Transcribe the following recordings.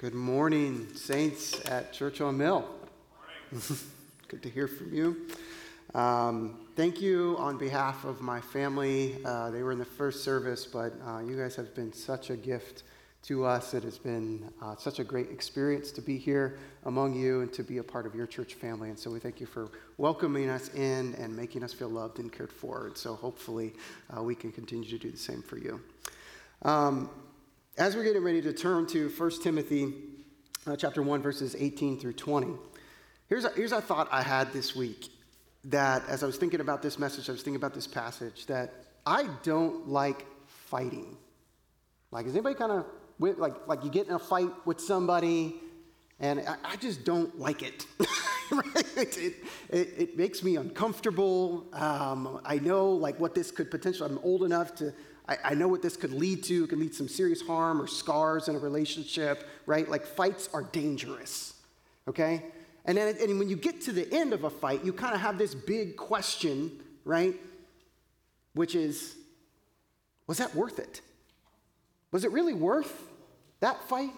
Good morning, saints at Church on Mill. Good to hear from you. Um, thank you on behalf of my family. Uh, they were in the first service, but uh, you guys have been such a gift to us. It has been uh, such a great experience to be here among you and to be a part of your church family. And so we thank you for welcoming us in and making us feel loved and cared for. And so hopefully uh, we can continue to do the same for you. Um, as we're getting ready to turn to 1 Timothy uh, chapter 1, verses 18 through 20, here's a, here's a thought I had this week that as I was thinking about this message, I was thinking about this passage, that I don't like fighting. Like, is anybody kind of, like, like you get in a fight with somebody, and I, I just don't like it. it, it, it, it, makes me uncomfortable. Um, I know, like, what this could potentially, I'm old enough to I, I know what this could lead to. It could lead to some serious harm or scars in a relationship, right? Like fights are dangerous, okay? And then and when you get to the end of a fight, you kind of have this big question, right? Which is, was that worth it? Was it really worth that fight?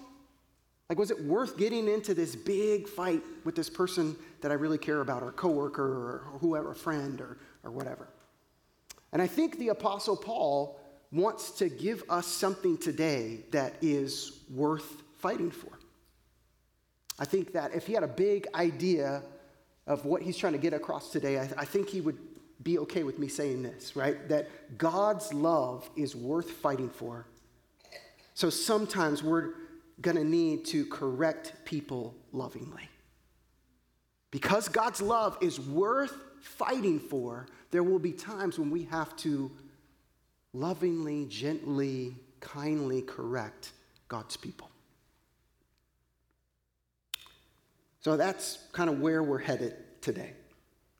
Like, was it worth getting into this big fight with this person that I really care about, or coworker, or whoever, friend, or, or whatever? And I think the Apostle Paul wants to give us something today that is worth fighting for. I think that if he had a big idea of what he's trying to get across today, I, I think he would be okay with me saying this, right? That God's love is worth fighting for. So sometimes we're going to need to correct people lovingly. Because God's love is worth fighting for, there will be times when we have to lovingly, gently, kindly correct God's people. So that's kind of where we're headed today.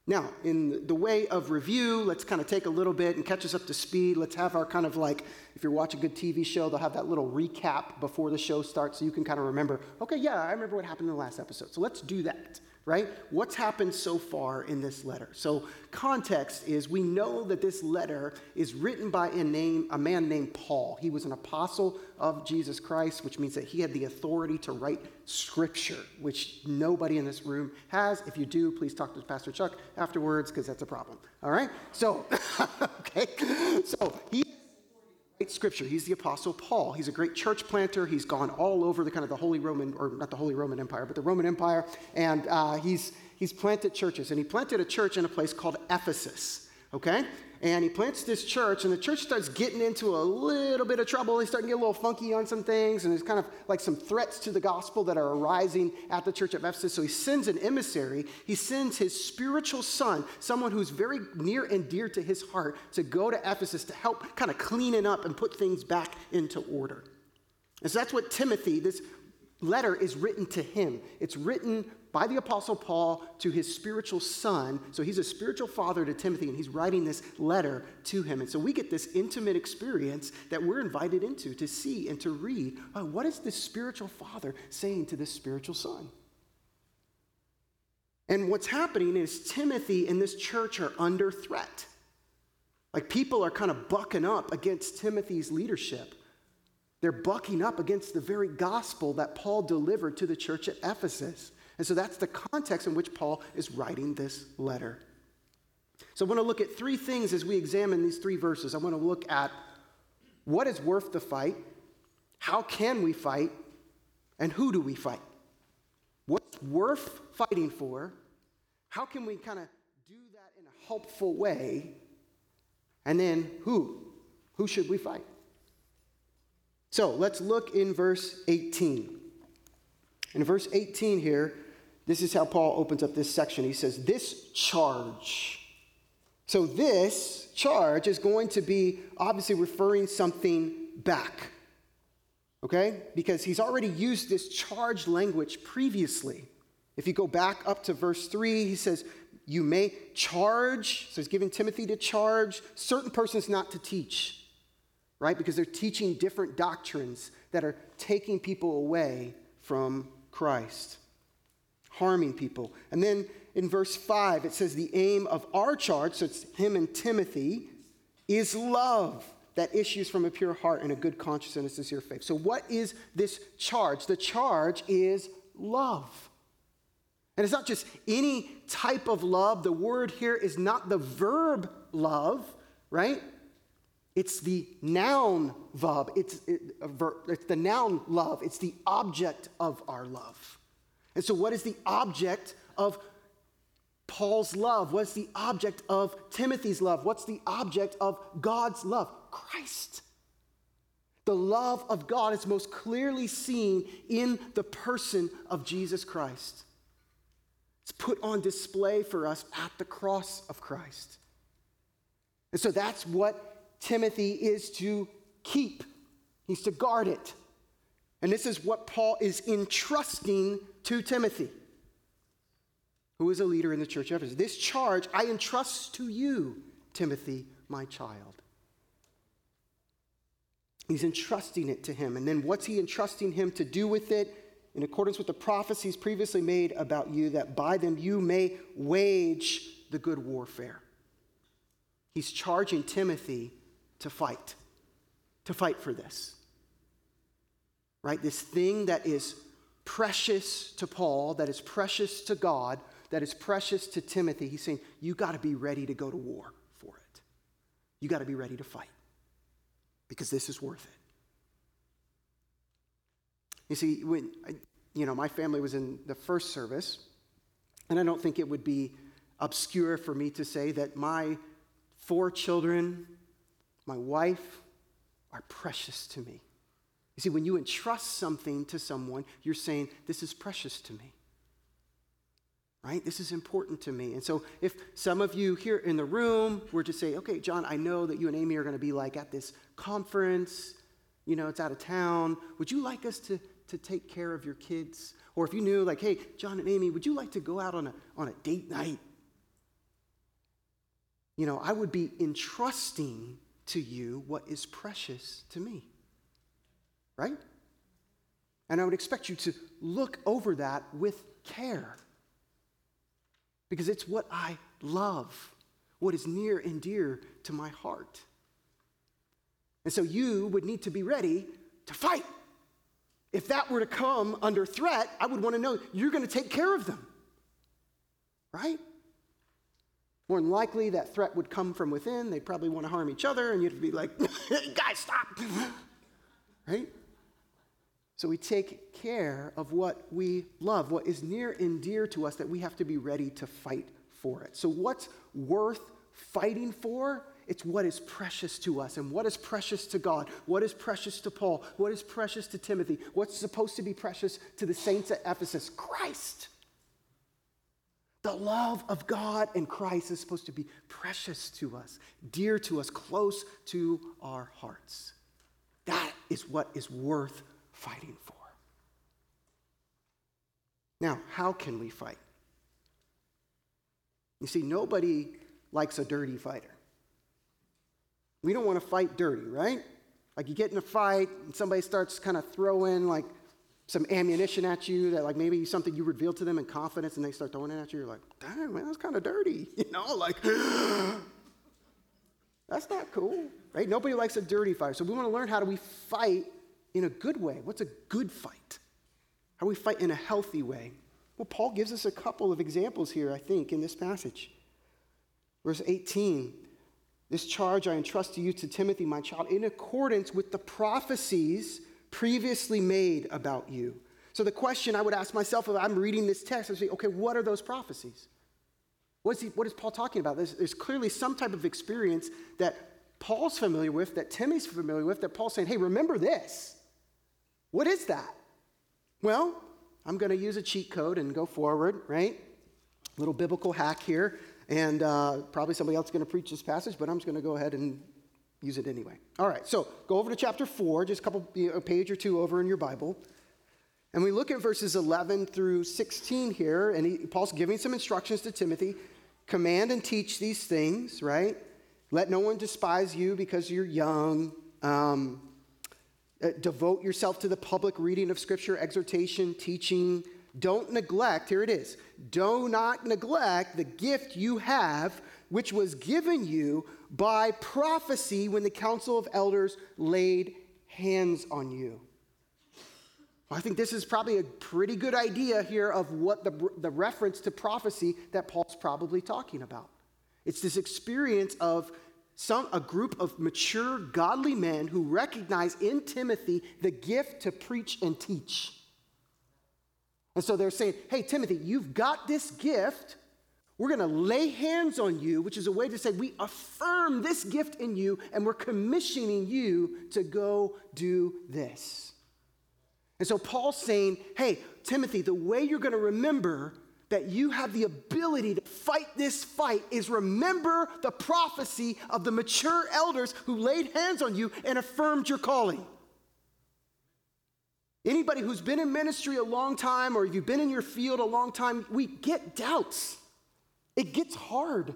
Now, in the way of review, let's kind of take a little bit and catch us up to speed. Let's have our kind of like, if you're watching a good TV show, they'll have that little recap before the show starts so you can kind of remember, okay, yeah, I remember what happened in the last episode. So let's do that right? What's happened so far in this letter? So, context is we know that this letter is written by a, name, a man named Paul. He was an apostle of Jesus Christ, which means that he had the authority to write scripture, which nobody in this room has. If you do, please talk to Pastor Chuck afterwards because that's a problem. All right? So, okay. So, he scripture. He's the apostle Paul. He's a great church planter. He's gone all over the kind of the Holy Roman, or not the Holy Roman Empire, but the Roman Empire. And uh, he's, he's planted churches. And he planted a church in a place called Ephesus, okay? and he plants this church, and the church starts getting into a little bit of trouble. They start to get a little funky on some things, and there's kind of like some threats to the gospel that are arising at the church of Ephesus. So he sends an emissary. He sends his spiritual son, someone who's very near and dear to his heart, to go to Ephesus to help kind of clean it up and put things back into order. And so that's what Timothy, this letter is written to him. It's written by the Apostle Paul to his spiritual son. So he's a spiritual father to Timothy, and he's writing this letter to him. And so we get this intimate experience that we're invited into to see and to read. Oh, what is this spiritual father saying to this spiritual son? And what's happening is Timothy and this church are under threat. Like people are kind of bucking up against Timothy's leadership. They're bucking up against the very gospel that Paul delivered to the church at Ephesus. And so that's the context in which Paul is writing this letter. So I want to look at three things as we examine these three verses. I want to look at what is worth the fight, how can we fight, and who do we fight? What's worth fighting for? How can we kind of do that in a helpful way? And then who? Who should we fight? So let's look in verse 18. In verse 18 here, this is how Paul opens up this section. He says, This charge. So, this charge is going to be obviously referring something back. Okay? Because he's already used this charge language previously. If you go back up to verse 3, he says, You may charge, so he's giving Timothy to charge certain persons not to teach, right? Because they're teaching different doctrines that are taking people away from Christ harming people. And then in verse 5, it says the aim of our charge, so it's him and Timothy, is love that issues from a pure heart and a good conscience and a sincere faith. So, what is this charge? The charge is love. And it's not just any type of love. The word here is not the verb love, right? It's the noun verb. It's, it, it's the noun love. It's the object of our love. And so, what is the object of Paul's love? What's the object of Timothy's love? What's the object of God's love? Christ. The love of God is most clearly seen in the person of Jesus Christ. It's put on display for us at the cross of Christ. And so that's what Timothy is to keep, he's to guard it. And this is what Paul is entrusting to Timothy, who is a leader in the church of Ephesus. This charge I entrust to you, Timothy, my child. He's entrusting it to him. And then what's he entrusting him to do with it? In accordance with the prophecies previously made about you, that by them you may wage the good warfare. He's charging Timothy to fight, to fight for this. Right? This thing that is precious to Paul, that is precious to God, that is precious to Timothy. He's saying, you got to be ready to go to war for it. You got to be ready to fight because this is worth it. You see, when, you know, my family was in the first service, and I don't think it would be obscure for me to say that my four children, my wife, are precious to me. You see, when you entrust something to someone, you're saying, This is precious to me. Right? This is important to me. And so, if some of you here in the room were to say, Okay, John, I know that you and Amy are going to be like at this conference, you know, it's out of town. Would you like us to, to take care of your kids? Or if you knew, like, hey, John and Amy, would you like to go out on a, on a date night? You know, I would be entrusting to you what is precious to me right? And I would expect you to look over that with care because it's what I love, what is near and dear to my heart. And so you would need to be ready to fight. If that were to come under threat, I would want to know you're going to take care of them, right? More than likely, that threat would come from within. They'd probably want to harm each other, and you'd be like, guys, stop, right? So we take care of what we love, what is near and dear to us that we have to be ready to fight for it. So, what's worth fighting for? It's what is precious to us and what is precious to God, what is precious to Paul, what is precious to Timothy, what's supposed to be precious to the saints at Ephesus? Christ. The love of God and Christ is supposed to be precious to us, dear to us, close to our hearts. That is what is worth fighting for. Now, how can we fight? You see, nobody likes a dirty fighter. We don't want to fight dirty, right? Like you get in a fight and somebody starts kind of throwing like some ammunition at you that like maybe something you reveal to them in confidence and they start throwing it at you. You're like, dang man, that's kind of dirty. You know, like that's not cool, right? Nobody likes a dirty fight So we want to learn how do we fight in a good way? What's a good fight? How do we fight in a healthy way? Well, Paul gives us a couple of examples here, I think, in this passage. Verse 18 This charge I entrust to you, to Timothy, my child, in accordance with the prophecies previously made about you. So, the question I would ask myself if I'm reading this text, I say, okay, what are those prophecies? What is, he, what is Paul talking about? There's, there's clearly some type of experience that Paul's familiar with, that Timmy's familiar with, that Paul's saying, hey, remember this. What is that? Well, I'm going to use a cheat code and go forward, right? Little biblical hack here. And uh, probably somebody else is going to preach this passage, but I'm just going to go ahead and use it anyway. All right, so go over to chapter 4, just a couple, a page or two over in your Bible. And we look at verses 11 through 16 here, and he, Paul's giving some instructions to Timothy command and teach these things, right? Let no one despise you because you're young. Um, uh, devote yourself to the public reading of Scripture, exhortation, teaching. Don't neglect, here it is, do not neglect the gift you have, which was given you by prophecy when the council of elders laid hands on you. I think this is probably a pretty good idea here of what the, the reference to prophecy that Paul's probably talking about. It's this experience of some, a group of mature, godly men who recognize in Timothy the gift to preach and teach. And so they're saying, hey, Timothy, you've got this gift. We're going to lay hands on you, which is a way to say we affirm this gift in you and we're commissioning you to go do this. And so Paul's saying, hey, Timothy, the way you're going to remember that you have the ability to fight this fight is remember the prophecy of the mature elders who laid hands on you and affirmed your calling. Anybody who's been in ministry a long time or you've been in your field a long time, we get doubts. It gets hard.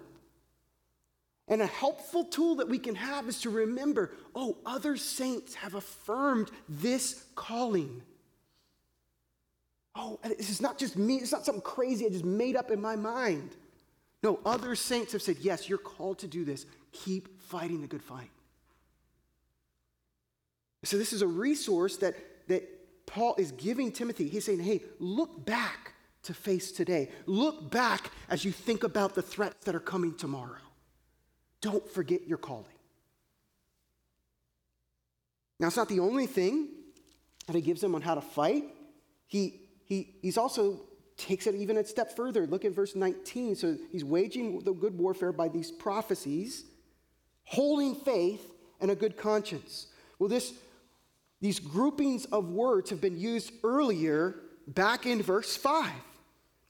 And a helpful tool that we can have is to remember oh, other saints have affirmed this calling. Oh, and this is not just me, it's not something crazy I just made up in my mind. No, other saints have said, yes, you're called to do this. Keep fighting the good fight. So, this is a resource that, that Paul is giving Timothy. He's saying, hey, look back to face today. Look back as you think about the threats that are coming tomorrow. Don't forget your calling. Now, it's not the only thing that he gives them on how to fight. He, he he's also takes it even a step further. Look at verse 19. So he's waging the good warfare by these prophecies, holding faith and a good conscience. Well, this, these groupings of words have been used earlier back in verse 5.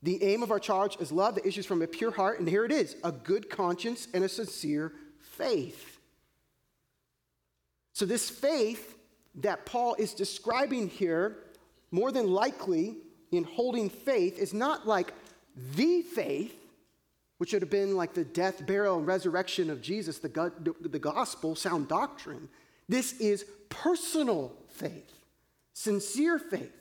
The aim of our charge is love that issues from a pure heart, and here it is a good conscience and a sincere faith. So, this faith that Paul is describing here, more than likely in holding faith, is not like the faith, which would have been like the death, burial, and resurrection of Jesus, the, the gospel, sound doctrine. This is personal faith, sincere faith.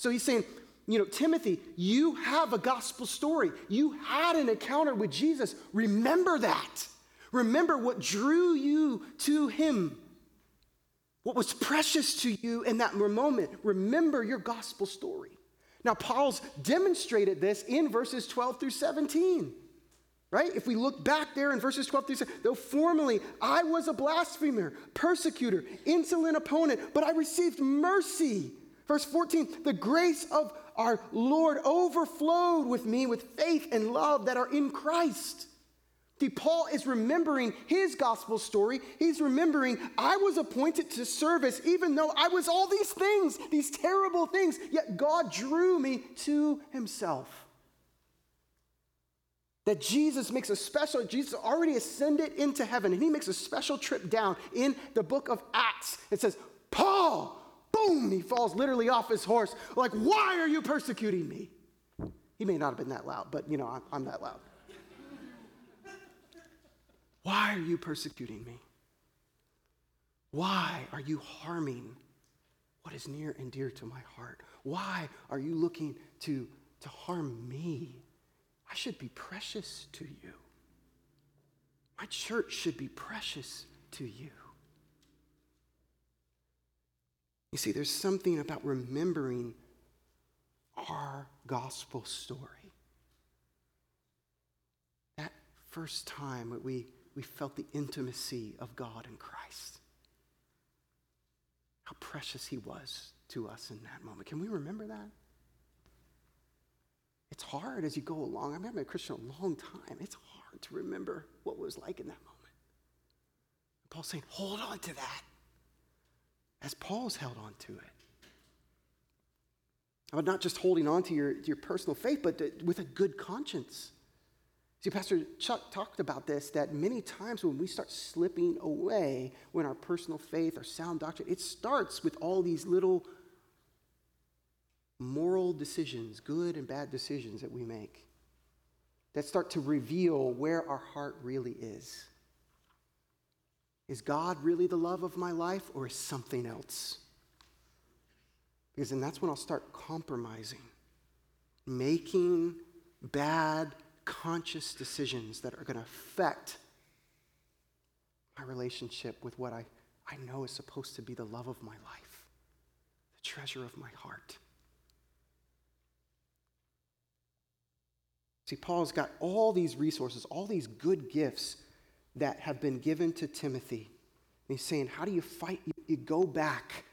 So he's saying, you know, Timothy, you have a gospel story. You had an encounter with Jesus. Remember that. Remember what drew you to him. What was precious to you in that moment. Remember your gospel story. Now, Paul's demonstrated this in verses 12 through 17. Right? If we look back there in verses 12 through 17, though formerly I was a blasphemer, persecutor, insolent opponent, but I received mercy. Verse 14, the grace of our Lord overflowed with me with faith and love that are in Christ. See, Paul is remembering his gospel story. He's remembering, I was appointed to service even though I was all these things, these terrible things, yet God drew me to himself. That Jesus makes a special, Jesus already ascended into heaven, and he makes a special trip down in the book of Acts. It says, Paul, boom, he falls literally off his horse. Like, why are you persecuting me? He may not have been that loud, but you know, I'm, I'm that loud. why are you persecuting me? Why are you harming what is near and dear to my heart? Why are you looking to, to harm me? I should be precious to you. My church should be precious to you. You see, there's something about remembering our gospel story. That first time that we, we felt the intimacy of God in Christ. How precious he was to us in that moment. Can we remember that? It's hard as you go along. I've been a Christian a long time. It's hard to remember what it was like in that moment. Paul's saying, hold on to that as Paul's held on to it. But not just holding on to your, your personal faith, but to, with a good conscience. See, Pastor Chuck talked about this that many times when we start slipping away, when our personal faith, our sound doctrine, it starts with all these little moral decisions, good and bad decisions that we make that start to reveal where our heart really is. Is God really the love of my life or is something else? Because then that's when I'll start compromising, making bad, conscious decisions that are going to affect my relationship with what I, I know is supposed to be the love of my life, the treasure of my heart. See, Paul's got all these resources, all these good gifts that have been given to Timothy. And he's saying, How do you fight? You, you go back.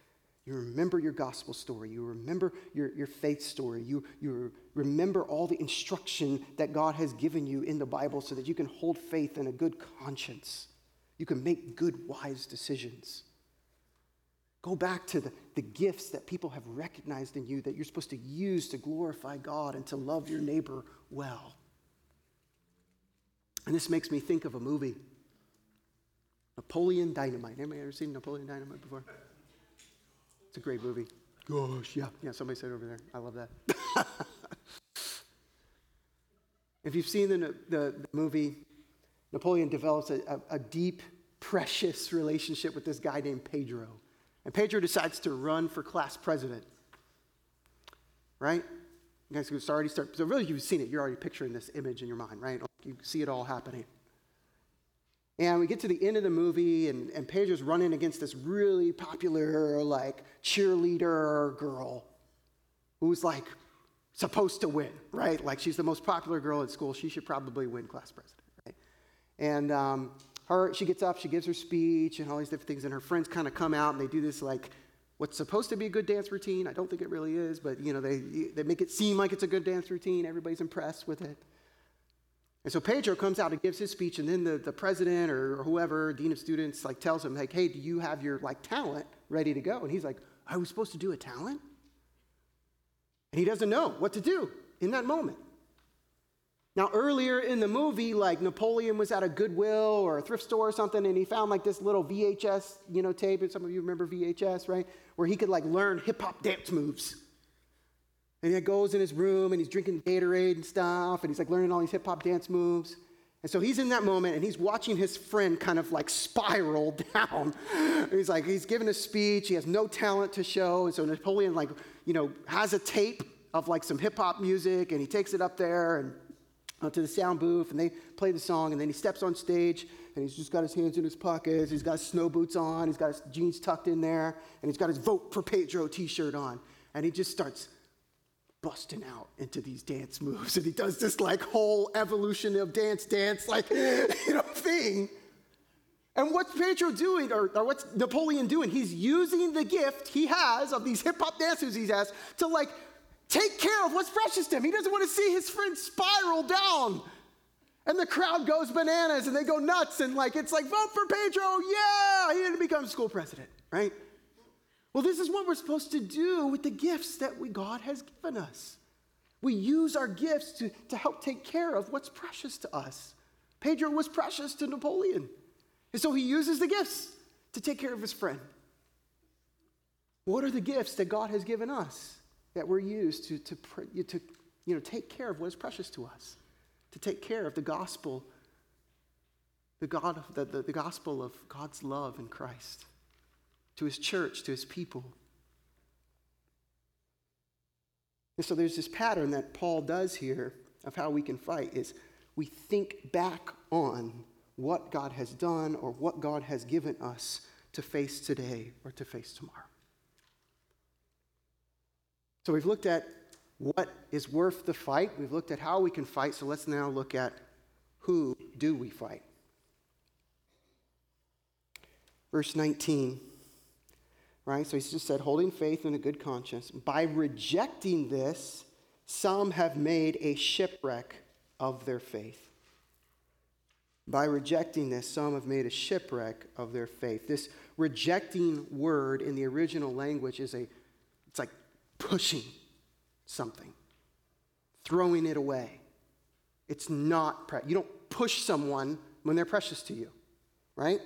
You remember your gospel story. You remember your, your faith story. You, you remember all the instruction that God has given you in the Bible so that you can hold faith and a good conscience. You can make good, wise decisions. Go back to the, the gifts that people have recognized in you that you're supposed to use to glorify God and to love your neighbor well. And this makes me think of a movie Napoleon Dynamite. Anybody ever seen Napoleon Dynamite before? It's a great movie. Gosh, yeah. Yeah, somebody said over there. I love that. if you've seen the, the, the, movie, Napoleon develops a, a, a deep, precious relationship with this guy named Pedro. And Pedro decides to run for class president. Right? You guys can already start. So, really, you've seen it. You're already picturing this image in your mind, right? You see it all happening. And we get to the end of the movie, and, and Pedro's running against this really popular, like, cheerleader girl who's like supposed to win, right? Like, she's the most popular girl at school. She should probably win class president, right? And um, her, she gets up, she gives her speech, and all these different things, and her friends kind of come out and they do this, like, what's supposed to be a good dance routine. I don't think it really is, but, you know, they, they make it seem like it's a good dance routine. Everybody's impressed with it. And so Pedro comes out and gives his speech, and then the, the president or whoever, dean of students, like tells him, like, hey, do you have your like talent ready to go? And he's like, are we supposed to do a talent? And he doesn't know what to do in that moment. Now, earlier in the movie, like Napoleon was at a Goodwill or a thrift store or something, and he found like this little VHS, you know, tape, and some of you remember VHS, right? Where he could like learn hip hop dance moves. And he goes in his room and he's drinking Gatorade and stuff, and he's like learning all these hip hop dance moves. And so he's in that moment and he's watching his friend kind of like spiral down. he's like, he's giving a speech, he has no talent to show. And so Napoleon, like, you know, has a tape of like some hip hop music and he takes it up there and uh, to the sound booth and they play the song and then he steps on stage and he's just got his hands in his pockets, he's got his snow boots on, he's got his jeans tucked in there, and he's got his Vote for Pedro t shirt on. And he just starts busting out into these dance moves. And he does this like whole evolution of dance dance like you know thing. And what's pedro doing or, or what's napoleon doing? He's using the gift he has of these hip-hop dancers he has to like take care of what's precious to him. He doesn't want to see his friend spiral down. And the crowd goes bananas and they go nuts. And like it's like vote for pedro. Yeah he didn't become school president right well, this is what we're supposed to do with the gifts that we, God has given us. We use our gifts to, to help take care of what's precious to us. Pedro was precious to Napoleon. And so he uses the gifts to take care of his friend. What are the gifts that God has given us that we're used to, to, to you know, take care of what is precious to us? To take care of the gospel, the, God, the, the, the gospel of God's love in Christ to his church, to his people. And so there's this pattern that Paul does here of how we can fight is we think back on what God has done or what God has given us to face today or to face tomorrow. So we've looked at what is worth the fight. We've looked at how we can fight. So let's now look at who do we fight. Verse 19 right? So he just said, holding faith and a good conscience. By rejecting this, some have made a shipwreck of their faith. By rejecting this, some have made a shipwreck of their faith. This rejecting word in the original language is a, it's like pushing something, throwing it away. It's not, pre- you don't push someone when they're precious to you, right?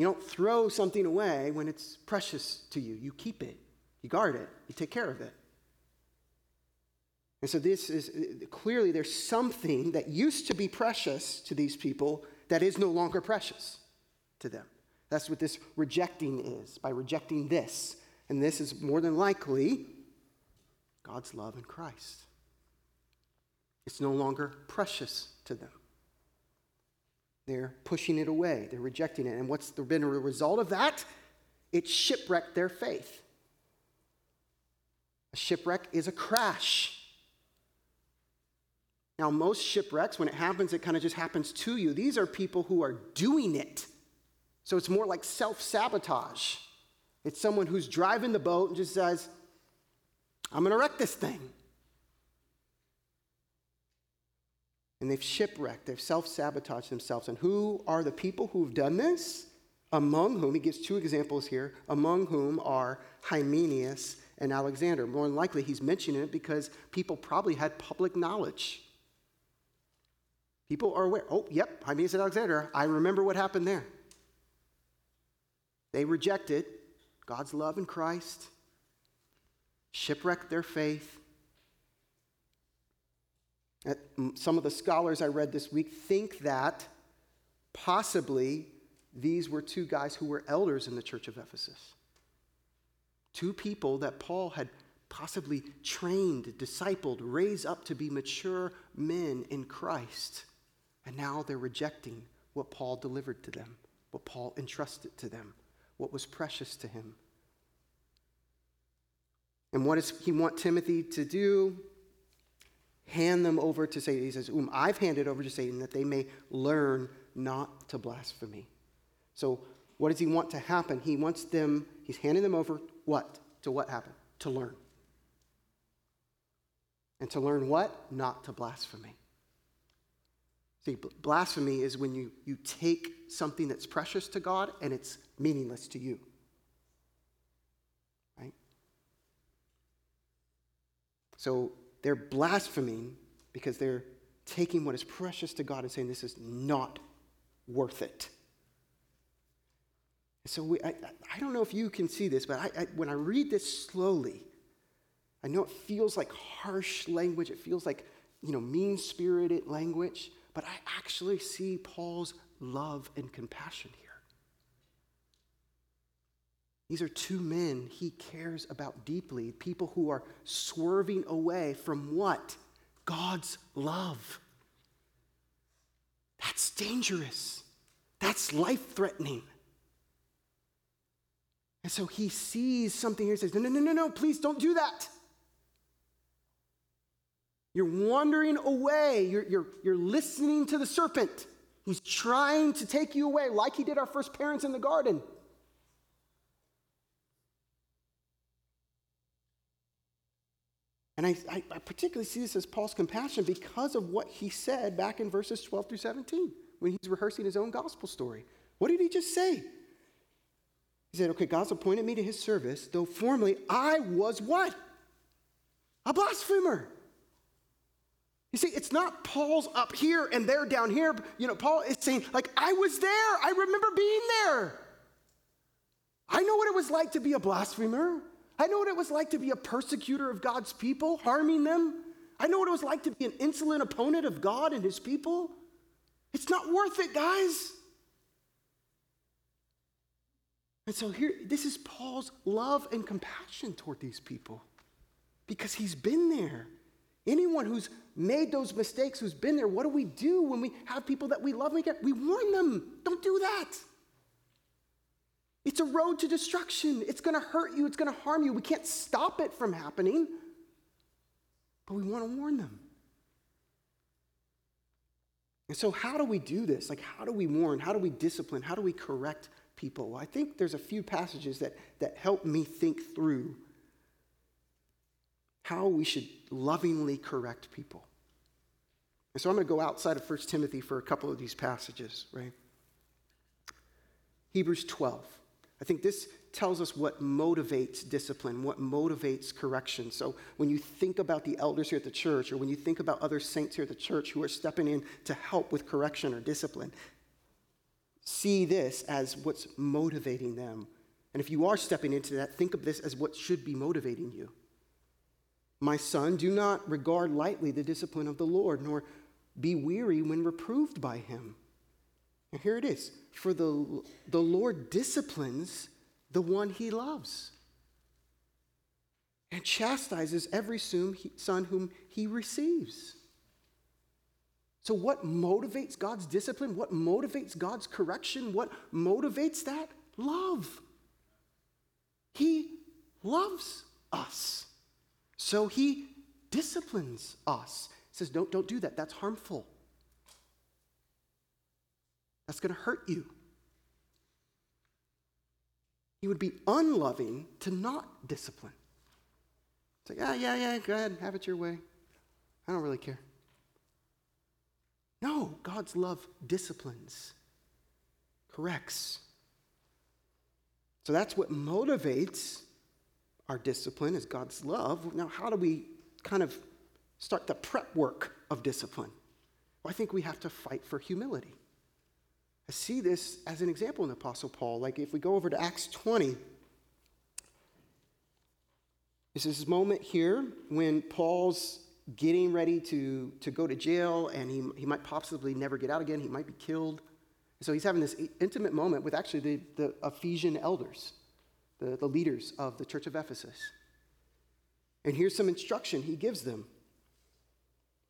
You don't throw something away when it's precious to you. You keep it, you guard it, you take care of it. And so, this is clearly there's something that used to be precious to these people that is no longer precious to them. That's what this rejecting is by rejecting this. And this is more than likely God's love in Christ. It's no longer precious to them. They're pushing it away, they're rejecting it. And what's been a result of that? It shipwrecked their faith. A shipwreck is a crash. Now, most shipwrecks, when it happens, it kind of just happens to you. These are people who are doing it. So it's more like self sabotage. It's someone who's driving the boat and just says, I'm going to wreck this thing. And they've shipwrecked, they've self sabotaged themselves. And who are the people who've done this? Among whom, he gives two examples here, among whom are Hymenaeus and Alexander. More than likely, he's mentioning it because people probably had public knowledge. People are aware. Oh, yep, Hymenaeus and Alexander. I remember what happened there. They rejected God's love in Christ, shipwrecked their faith. Uh, some of the scholars I read this week think that possibly these were two guys who were elders in the church of Ephesus. Two people that Paul had possibly trained, discipled, raised up to be mature men in Christ. And now they're rejecting what Paul delivered to them, what Paul entrusted to them, what was precious to him. And what does he want Timothy to do? Hand them over to Satan. He says, Whom I've handed over to Satan that they may learn not to blaspheme. So, what does he want to happen? He wants them, he's handing them over what? To what happened? To learn. And to learn what? Not to blaspheme. See, blasphemy is when you, you take something that's precious to God and it's meaningless to you. Right? So they're blaspheming because they're taking what is precious to God and saying this is not worth it. So we, I, I don't know if you can see this, but I, I, when I read this slowly, I know it feels like harsh language. It feels like, you know, mean spirited language, but I actually see Paul's love and compassion here. These are two men he cares about deeply, people who are swerving away from what? God's love. That's dangerous. That's life threatening. And so he sees something here and says, No, no, no, no, no, please don't do that. You're wandering away. You're, you're, you're listening to the serpent. He's trying to take you away, like he did our first parents in the garden. And I, I, I, particularly see this as Paul's compassion because of what he said back in verses 12 through 17 when he's rehearsing his own gospel story. What did he just say? He said, Okay, God's appointed me to his service, though formerly I was what? A blasphemer. You see, it's not Paul's up here and they're down here. You know, Paul is saying, like, I was there. I remember being there. I know what it was like to be a blasphemer. I know what it was like to be a persecutor of God's people, harming them. I know what it was like to be an insolent opponent of God and his people. It's not worth it, guys. And so here, this is Paul's love and compassion toward these people because he's been there. Anyone who's made those mistakes, who's been there, what do we do when we have people that we love? We, get, we warn them, don't do that. It's a road to destruction. It's going to hurt you, it's going to harm you. We can't stop it from happening, but we want to warn them. And so, how do we do this? Like, how do we warn? How do we discipline? How do we correct people? Well, I think there's a few passages that, that help me think through how we should lovingly correct people. And so I'm going to go outside of 1 Timothy for a couple of these passages, right? Hebrews 12. I think this tells us what motivates discipline, what motivates correction. So when you think about the elders here at the church, or when you think about other saints here at the church who are stepping in to help with correction or discipline, see this as what's motivating them. And if you are stepping into that, think of this as what should be motivating you. My son, do not regard lightly the discipline of the Lord, nor be weary when reproved by him. And here it is For the, the Lord disciplines the one he loves and chastises every son whom he receives. So, what motivates God's discipline? What motivates God's correction? What motivates that? Love. He loves us. So, He disciplines us. He says, don't, don't do that. That's harmful. That's going to hurt you. He would be unloving to not discipline. It's like, yeah, yeah, yeah, go ahead, have it your way. I don't really care. No, God's love disciplines, corrects. So that's what motivates our discipline is God's love. Now, how do we kind of start the prep work of discipline? Well, I think we have to fight for humility. I see this as an example in Apostle Paul. Like if we go over to Acts 20, this is this moment here when Paul's getting ready to, to go to jail and he, he might possibly never get out again. He might be killed. So he's having this intimate moment with actually the, the Ephesian elders, the, the leaders of the church of Ephesus. And here's some instruction he gives them.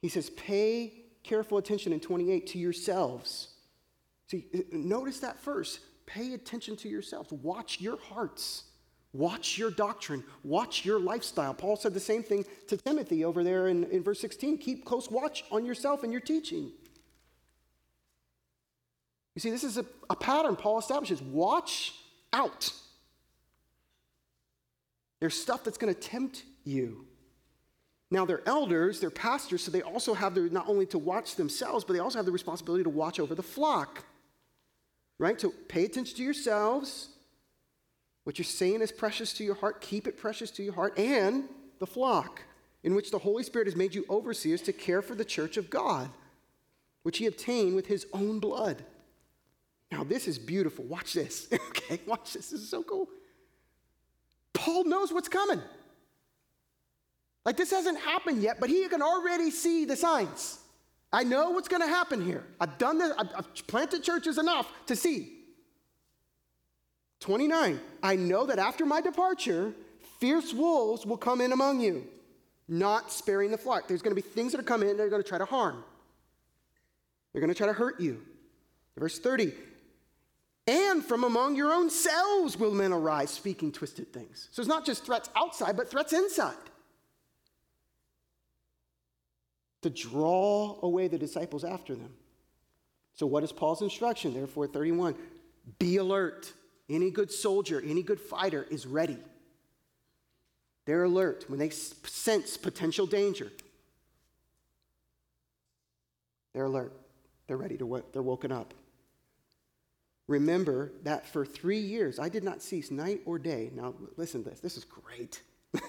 He says, Pay careful attention in 28 to yourselves See, notice that first. Pay attention to yourselves. Watch your hearts. Watch your doctrine. Watch your lifestyle. Paul said the same thing to Timothy over there in, in verse 16. Keep close watch on yourself and your teaching. You see, this is a, a pattern Paul establishes. Watch out. There's stuff that's going to tempt you. Now, they're elders, they're pastors, so they also have the, not only to watch themselves, but they also have the responsibility to watch over the flock right? So pay attention to yourselves. What you're saying is precious to your heart. Keep it precious to your heart and the flock, in which the Holy Spirit has made you overseers to care for the church of God, which he obtained with his own blood. Now, this is beautiful. Watch this. okay, watch this. This is so cool. Paul knows what's coming. Like, this hasn't happened yet, but he can already see the signs. I know what's going to happen here. I've done this, I've planted churches enough to see. 29. I know that after my departure, fierce wolves will come in among you, not sparing the flock. There's going to be things that are coming in that are going to try to harm. They're going to try to hurt you. Verse 30. And from among your own selves will men arise speaking twisted things. So it's not just threats outside, but threats inside. To draw away the disciples after them. So, what is Paul's instruction? Therefore, 31 be alert. Any good soldier, any good fighter is ready. They're alert when they sense potential danger. They're alert. They're ready to work. They're woken up. Remember that for three years I did not cease night or day. Now, listen to this. This is great. this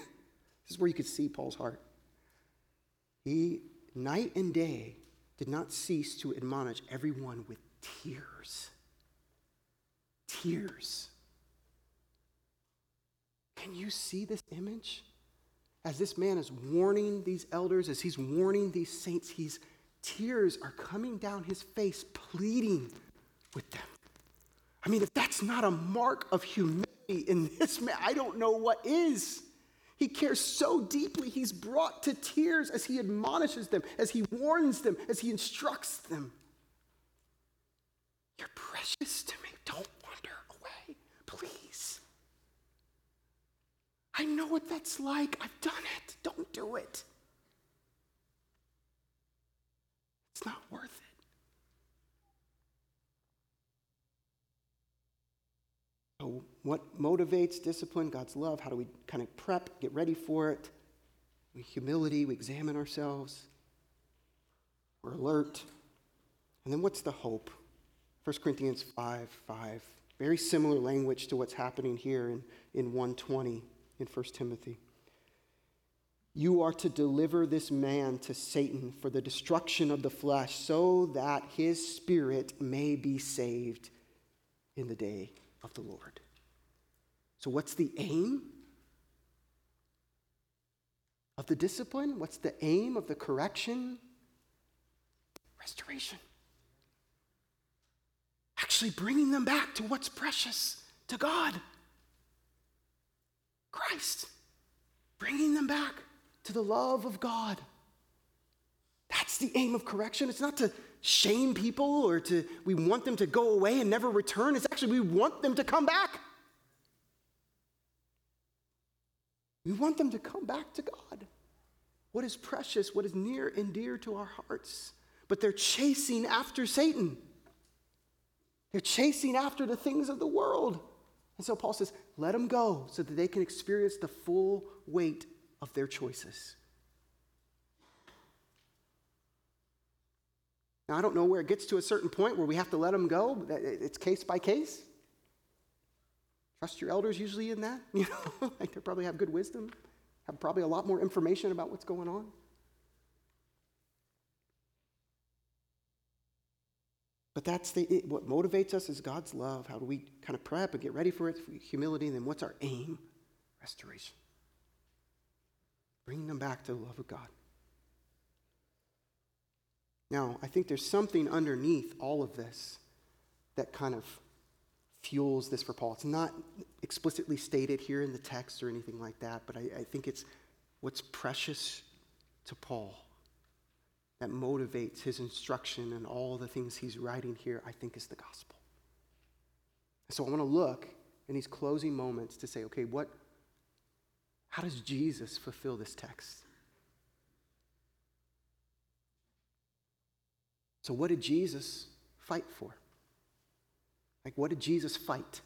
is where you could see Paul's heart. He night and day, did not cease to admonish everyone with tears. Tears. Can you see this image? As this man is warning these elders, as he's warning these saints, he's tears are coming down his face, pleading with them. I mean, if that's not a mark of humility in this man, I don't know what is. He cares so deeply, he's brought to tears as he admonishes them, as he warns them, as he instructs them. You're precious to me. Don't wander away, please. I know what that's like. I've done it. Don't do it. It's not worth it. Uh, what motivates discipline? God's love. How do we kind of prep, get ready for it? We humility, we examine ourselves, we're alert. And then what's the hope? 1 Corinthians 5 5. Very similar language to what's happening here in, in 120 in 1 Timothy. You are to deliver this man to Satan for the destruction of the flesh, so that his spirit may be saved in the day of the Lord. So, what's the aim of the discipline? What's the aim of the correction? Restoration. Actually, bringing them back to what's precious to God Christ. Bringing them back to the love of God. That's the aim of correction. It's not to shame people or to, we want them to go away and never return. It's actually, we want them to come back. We want them to come back to God. What is precious, what is near and dear to our hearts. But they're chasing after Satan. They're chasing after the things of the world. And so Paul says, let them go so that they can experience the full weight of their choices. Now, I don't know where it gets to a certain point where we have to let them go. It's case by case. Trust your elders usually in that. You know, like they probably have good wisdom, have probably a lot more information about what's going on. But that's the, it, what motivates us is God's love. How do we kind of prep and get ready for it? Humility. And then what's our aim? Restoration. Bringing them back to the love of God. Now, I think there's something underneath all of this that kind of fuels this for Paul. It's not explicitly stated here in the text or anything like that, but I, I think it's what's precious to Paul that motivates his instruction and all the things he's writing here, I think is the gospel. So I want to look in these closing moments to say, okay, what, how does Jesus fulfill this text? So, what did Jesus fight for? Like, what did Jesus fight?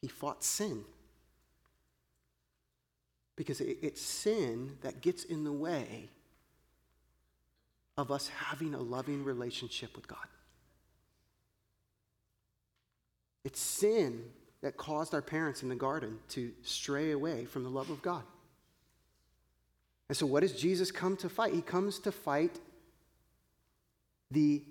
He fought sin. Because it's sin that gets in the way of us having a loving relationship with God. It's sin that caused our parents in the garden to stray away from the love of God. And so, what does Jesus come to fight? He comes to fight the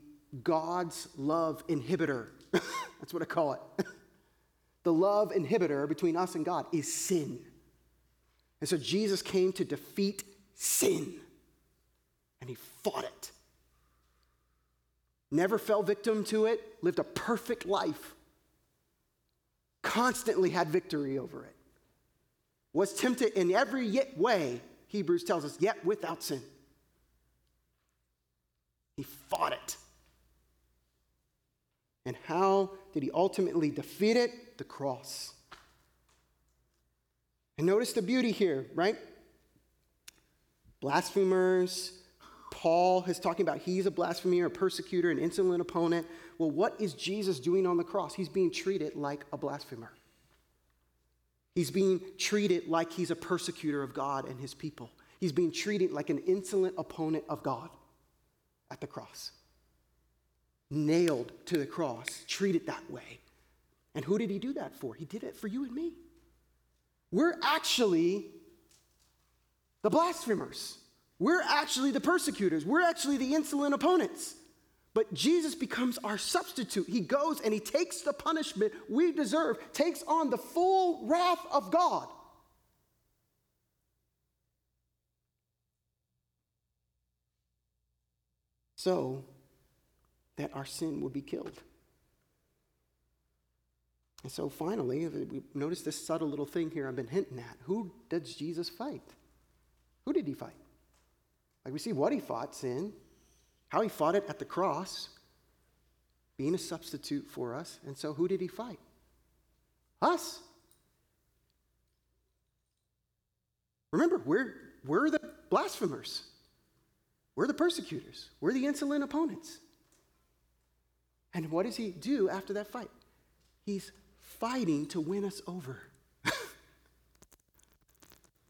God's love inhibitor. That's what I call it. the love inhibitor between us and God is sin. And so Jesus came to defeat sin, and he fought it. Never fell victim to it, lived a perfect life, constantly had victory over it. Was tempted in every way, Hebrews tells us, yet without sin. He fought it. And how did he ultimately defeat it? The cross. And notice the beauty here, right? Blasphemers. Paul is talking about he's a blasphemer, a persecutor, an insolent opponent. Well, what is Jesus doing on the cross? He's being treated like a blasphemer. He's being treated like he's a persecutor of God and his people. He's being treated like an insolent opponent of God at the cross. Nailed to the cross, treated that way. And who did he do that for? He did it for you and me. We're actually the blasphemers. We're actually the persecutors. We're actually the insolent opponents. But Jesus becomes our substitute. He goes and he takes the punishment we deserve, takes on the full wrath of God so that our sin would be killed. And so finally, we notice this subtle little thing here I've been hinting at. Who does Jesus fight? Who did he fight? Like we see what he fought sin, how he fought it at the cross, being a substitute for us. And so who did he fight? Us. Remember, we're, we're the blasphemers. We're the persecutors, we're the insolent opponents. And what does he do after that fight? He's fighting to win us over.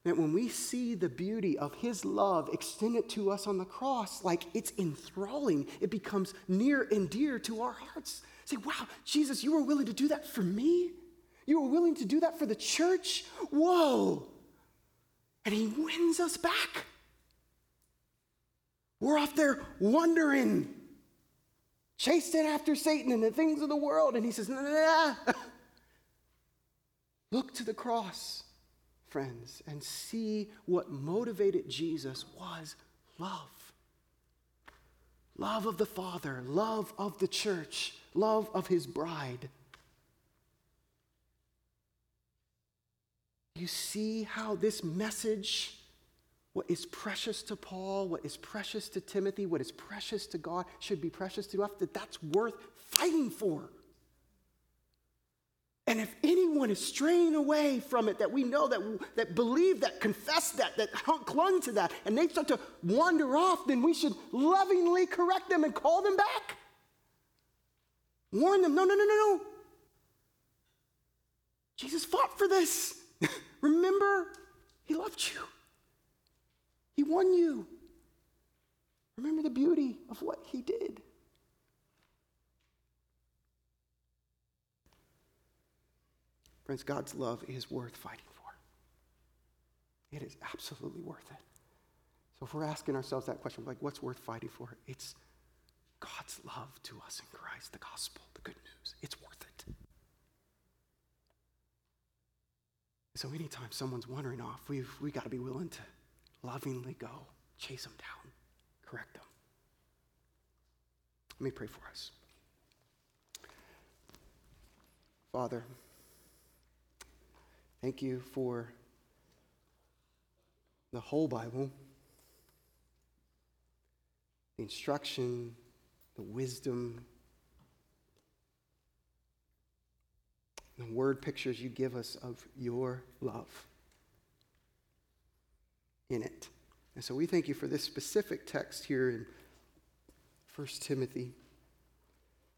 that when we see the beauty of his love extended to us on the cross, like it's enthralling, it becomes near and dear to our hearts. Say, wow, Jesus, you were willing to do that for me? You were willing to do that for the church? Whoa! And he wins us back. We're off there wandering, chasing after Satan and the things of the world. And he says, nah, nah, nah. Look to the cross, friends, and see what motivated Jesus was love. Love of the Father, love of the church, love of his bride. You see how this message what is precious to Paul, what is precious to Timothy, what is precious to God should be precious to us, that that's worth fighting for. And if anyone is straying away from it, that we know that, that believe that, confess that, that clung to that, and they start to wander off, then we should lovingly correct them and call them back. Warn them no, no, no, no, no. Jesus fought for this. Remember, he loved you, he won you. Remember the beauty of what he did. Friends, God's love is worth fighting for. It is absolutely worth it. So if we're asking ourselves that question, like, what's worth fighting for? It's God's love to us in Christ, the gospel, the good news. It's worth it. So anytime someone's wandering off, we've we got to be willing to lovingly go, chase them down, correct them. Let me pray for us. Father, Thank you for the whole Bible, the instruction, the wisdom, the word pictures you give us of your love in it. And so we thank you for this specific text here in 1 Timothy,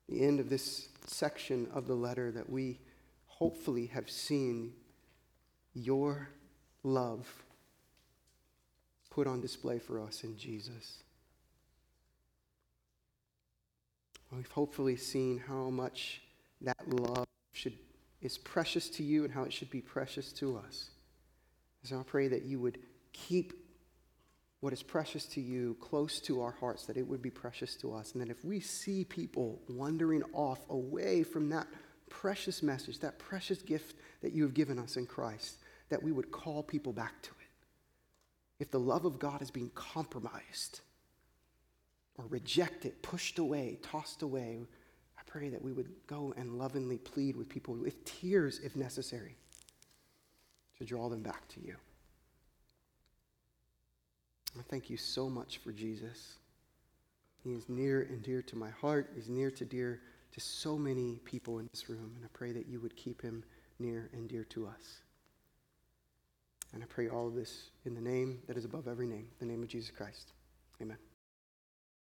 the end of this section of the letter that we hopefully have seen your love put on display for us in Jesus. We've hopefully seen how much that love should, is precious to you and how it should be precious to us. So I pray that you would keep what is precious to you close to our hearts, that it would be precious to us. And that if we see people wandering off away from that precious message, that precious gift that you have given us in Christ, that we would call people back to it. If the love of God is being compromised or rejected, pushed away, tossed away, I pray that we would go and lovingly plead with people with tears if necessary to draw them back to you. I thank you so much for Jesus. He is near and dear to my heart. He's near to dear to so many people in this room. And I pray that you would keep him near and dear to us. And I pray all of this in the name that is above every name, the name of Jesus Christ. Amen.